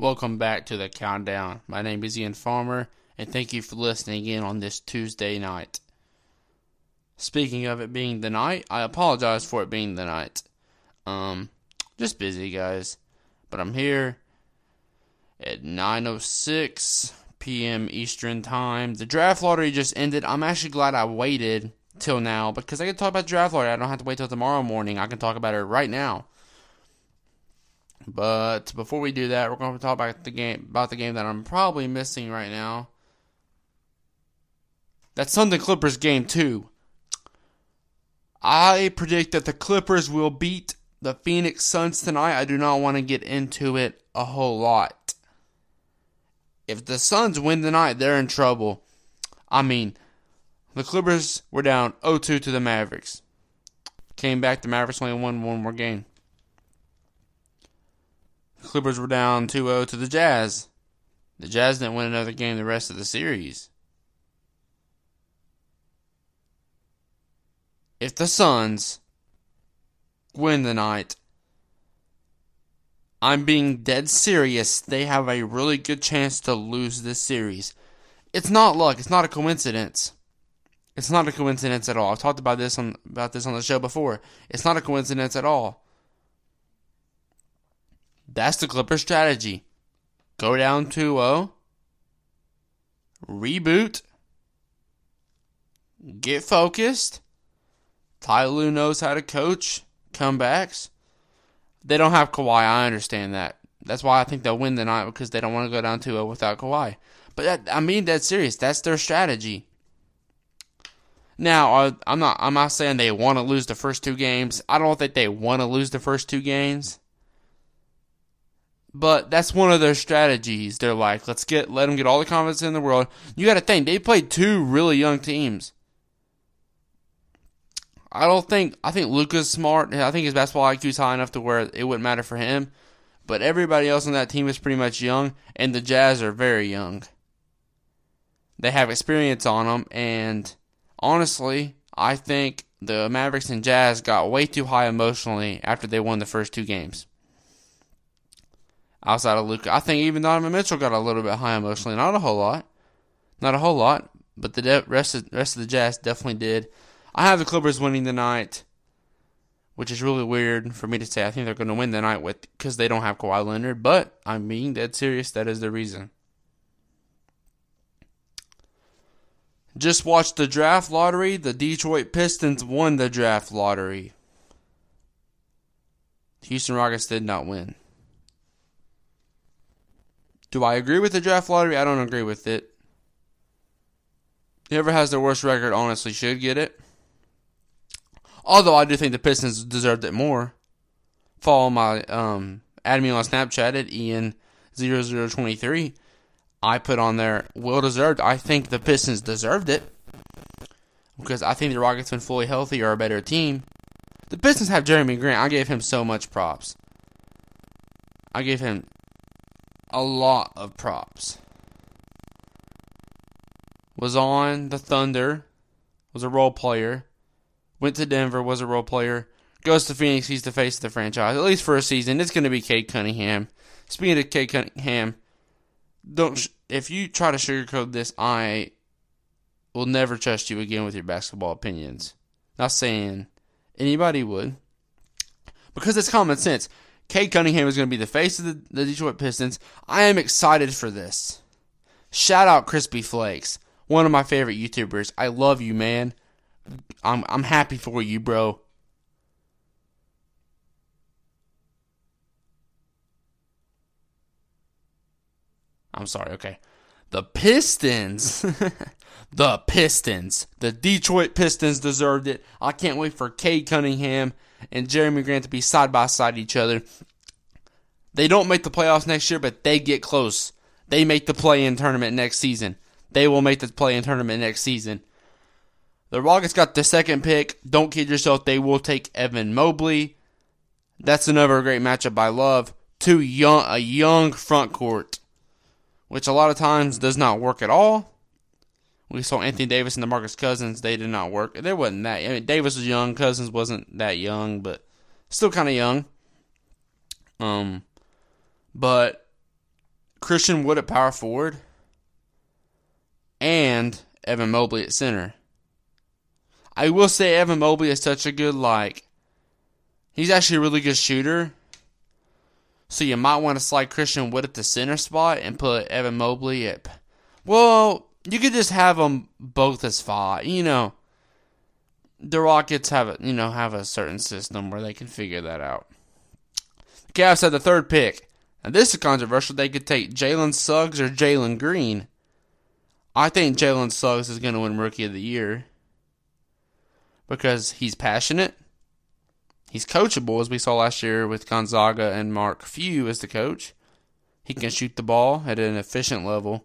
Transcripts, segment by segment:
Welcome back to the countdown. My name is Ian Farmer, and thank you for listening in on this Tuesday night. Speaking of it being the night, I apologize for it being the night. Um, just busy, guys. But I'm here at 9:06 p.m. Eastern Time. The draft lottery just ended. I'm actually glad I waited till now because I can talk about draft lottery. I don't have to wait till tomorrow morning. I can talk about it right now. But before we do that, we're going to talk about the game about the game that I'm probably missing right now. That's Sunday Clippers game 2. I predict that the Clippers will beat the Phoenix Suns tonight. I do not want to get into it a whole lot. If the Suns win tonight, they're in trouble. I mean, the Clippers were down 0-2 to the Mavericks. Came back, the Mavericks only won one more game. Clippers were down 2-0 to the Jazz. The Jazz didn't win another game the rest of the series. If the Suns win tonight, I'm being dead serious. They have a really good chance to lose this series. It's not luck. It's not a coincidence. It's not a coincidence at all. I've talked about this on about this on the show before. It's not a coincidence at all. That's the Clippers strategy. Go down 2-0. Uh, reboot. Get focused. Ty Lue knows how to coach comebacks. They don't have Kawhi. I understand that. That's why I think they'll win tonight because they don't want to go down 2-0 uh, without Kawhi. But that, I mean, that's serious. That's their strategy. Now, I'm not. I'm not saying they want to lose the first two games. I don't think they want to lose the first two games. But that's one of their strategies. They're like, let's get let them get all the confidence in the world. You got to think they played two really young teams. I don't think I think Luka's smart. I think his basketball IQ is high enough to where it wouldn't matter for him. But everybody else on that team is pretty much young, and the Jazz are very young. They have experience on them, and honestly, I think the Mavericks and Jazz got way too high emotionally after they won the first two games. Outside of Luka. I think even Donovan Mitchell got a little bit high emotionally. Not a whole lot, not a whole lot, but the rest of rest of the Jazz definitely did. I have the Clippers winning tonight, which is really weird for me to say. I think they're going to win tonight with because they don't have Kawhi Leonard, but I'm being dead serious. That is the reason. Just watched the draft lottery. The Detroit Pistons won the draft lottery. Houston Rockets did not win. Do I agree with the draft lottery? I don't agree with it. Whoever has the worst record honestly should get it. Although I do think the Pistons deserved it more. Follow my um add me on Snapchat at Ian0023. I put on there well deserved. I think the Pistons deserved it. Because I think the Rockets when fully healthy are a better team. The Pistons have Jerami Grant. I gave him so much props. I gave him a lot of props. Was on the Thunder, was a role player, went to Denver, was a role player, goes to Phoenix, he's the face of the franchise, at least for a season. It's going to be Cade Cunningham. Speaking of Cade Cunningham, don't sh- if you try to sugarcoat this, I will never trust you again with your basketball opinions. Not saying anybody would, because it's common sense. Cade Cunningham is going to be the face of the, the Detroit Pistons. I am excited for this. Shout out Crispy Flakes, one of my favorite YouTubers. I love you, man. I'm I'm happy for you, bro. I'm sorry, okay. The Pistons. the Pistons. The Detroit Pistons deserved it. I can't wait for Cade Cunningham and Jerami Grant to be side by side each other. They don't make the playoffs next year, but they get close. They make the play in tournament next season. They will make the play in tournament next season. The Rockets got the second pick. Don't kid yourself, they will take Evan Mobley. That's another great matchup I love. Two young a young front court, which a lot of times does not work at all. We saw Anthony Davis and DeMarcus Cousins, they did not work. There wasn't that I mean Davis was young, Cousins wasn't that young, but still kinda young. Um but Christian Wood at power forward and Evan Mobley at center. I will say Evan Mobley is such a good like he's actually a really good shooter. So you might want to slide Christian Wood at the center spot and put Evan Mobley at well, you could just have them both as five. You know, the Rockets have a you know have a certain system where they can figure that out. The Cavs had the third pick. Now this is controversial. They could take Jalen Suggs or Jalen Green. I think Jalen Suggs is going to win Rookie of the Year because he's passionate. He's coachable, as we saw last year with Gonzaga and Mark Few as the coach. He can shoot the ball at an efficient level.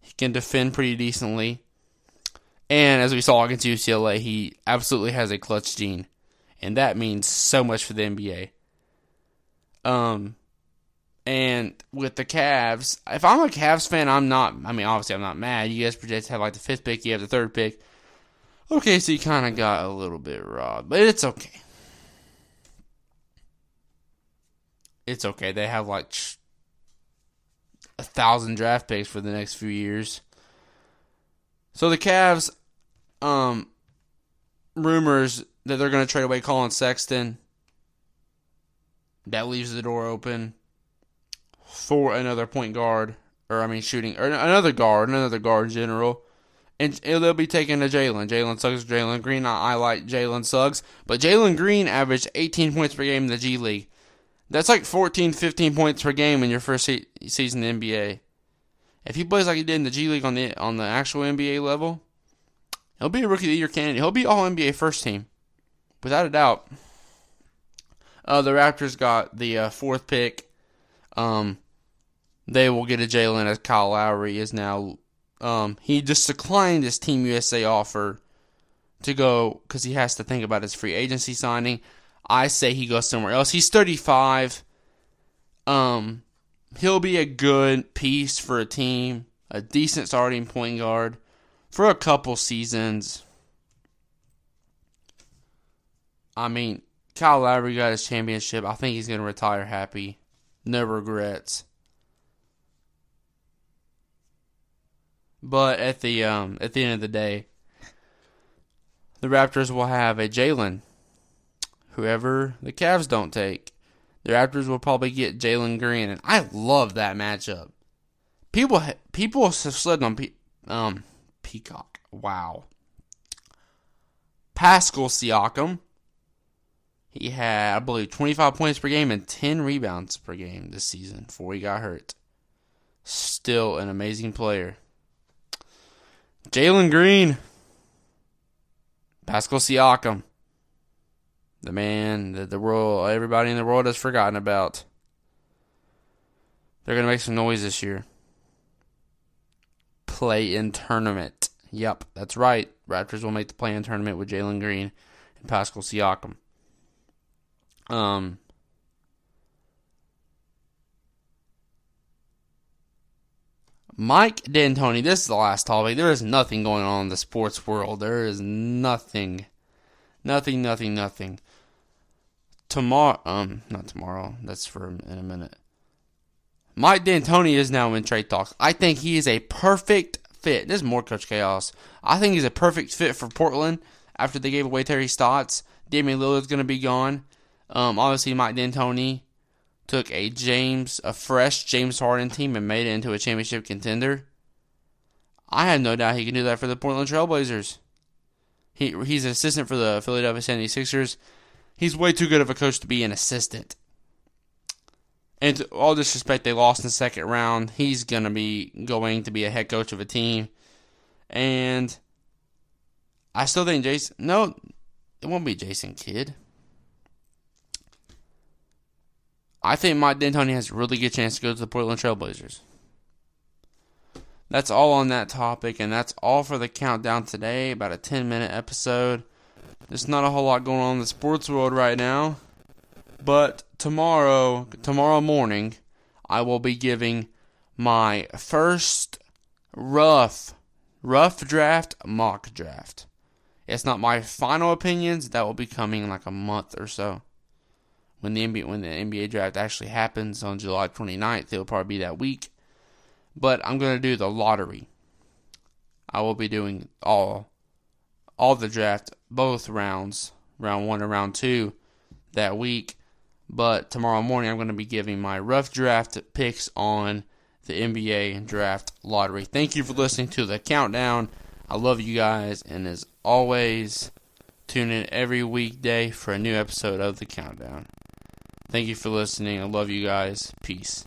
He can defend pretty decently. And as we saw against UCLA, he absolutely has a clutch gene. And that means so much for the NBA. Um, and with the Cavs, if I'm a Cavs fan, I'm not. I mean, obviously, I'm not mad. You guys project to have like the fifth pick, you have the third pick. Okay, so you kind of got a little bit robbed, but it's okay. It's okay. They have like a thousand draft picks for the next few years. So the Cavs, um, rumors that they're going to trade away Collin Sexton. That leaves the door open for another point guard, or I mean shooting, or another guard, another guard general. And they'll be taking a Jalen. Jalen Suggs, Jalen Green. I, I like Jalen Suggs. But Jalen Green averaged 18 points per game in the G League. That's like 14, 15 points per game in your first se- season in the NBA. If he plays like he did in the G League on the on the actual NBA level, he'll be a rookie of the year candidate. He'll be all NBA first team, without a doubt. Uh, the Raptors got the uh, fourth pick. Um, they will get a Jalen as Kyle Lowry is now. Um, he just declined his Team USA offer to go because he has to think about his free agency signing. I say he goes somewhere else. He's 35. Um, he'll be a good piece for a team, a decent starting point guard for a couple seasons. I mean, Kyle Lowry got his championship. I think he's going to retire happy. No regrets. But at the um at the end of the day, the Raptors will have a Jalen. Whoever the Cavs don't take, the Raptors will probably get Jalen Green, and I love that matchup. People people have slid on um Peacock. Wow. Pascal Siakam. He had, I believe, 25 points per game and 10 rebounds per game this season before he got hurt. Still an amazing player. Jalen Green, Pascal Siakam, the man that the world, everybody in the world has forgotten about. They're gonna make some noise this year. Play in tournament. Yep, that's right. Raptors will make the play in tournament with Jalen Green and Pascal Siakam. Um, Mike D'Antoni, this is the last topic. There is nothing going on in the sports world. There is nothing. Nothing, nothing, nothing. Tomorrow, um, not tomorrow. That's for in a minute. Mike D'Antoni is now in trade talks. I think he is a perfect fit. This is more Coach Chaos. I think he's a perfect fit for Portland after they gave away Terry Stotts. Damian Lillard's going to be gone. Um, obviously, Mike D'Antoni took a James, a fresh James Harden team and made it into a championship contender. I have no doubt he can do that for the Portland Trailblazers. He he's an assistant for the Philadelphia 76ers. He's way too good of a coach to be an assistant. And all disrespect, they lost in the second round. He's gonna be going to be a head coach of a team, and I still think Jason. No, it won't be Jason Kidd. I think Mike D'Antoni has a really good chance to go to the Portland Trailblazers. That's all on that topic, and that's all for the countdown today. About a 10 minute episode. There's not a whole lot going on in the sports world right now. But tomorrow, tomorrow morning, I will be giving my first rough, rough draft mock draft. It's not my final opinions. That will be coming in like a month or so when the NBA when the NBA draft actually happens on July 29th. It'll probably be that week. but I'm going to do the lottery. I will be doing all all the draft, both rounds, round one and round two, that week. But tomorrow morning, I'm going to be giving my rough draft picks on the NBA draft lottery. Thank you for listening to the countdown. I love you guys, and as always, tune in every weekday for a new episode of the countdown. Thank you for listening. I love you guys. Peace.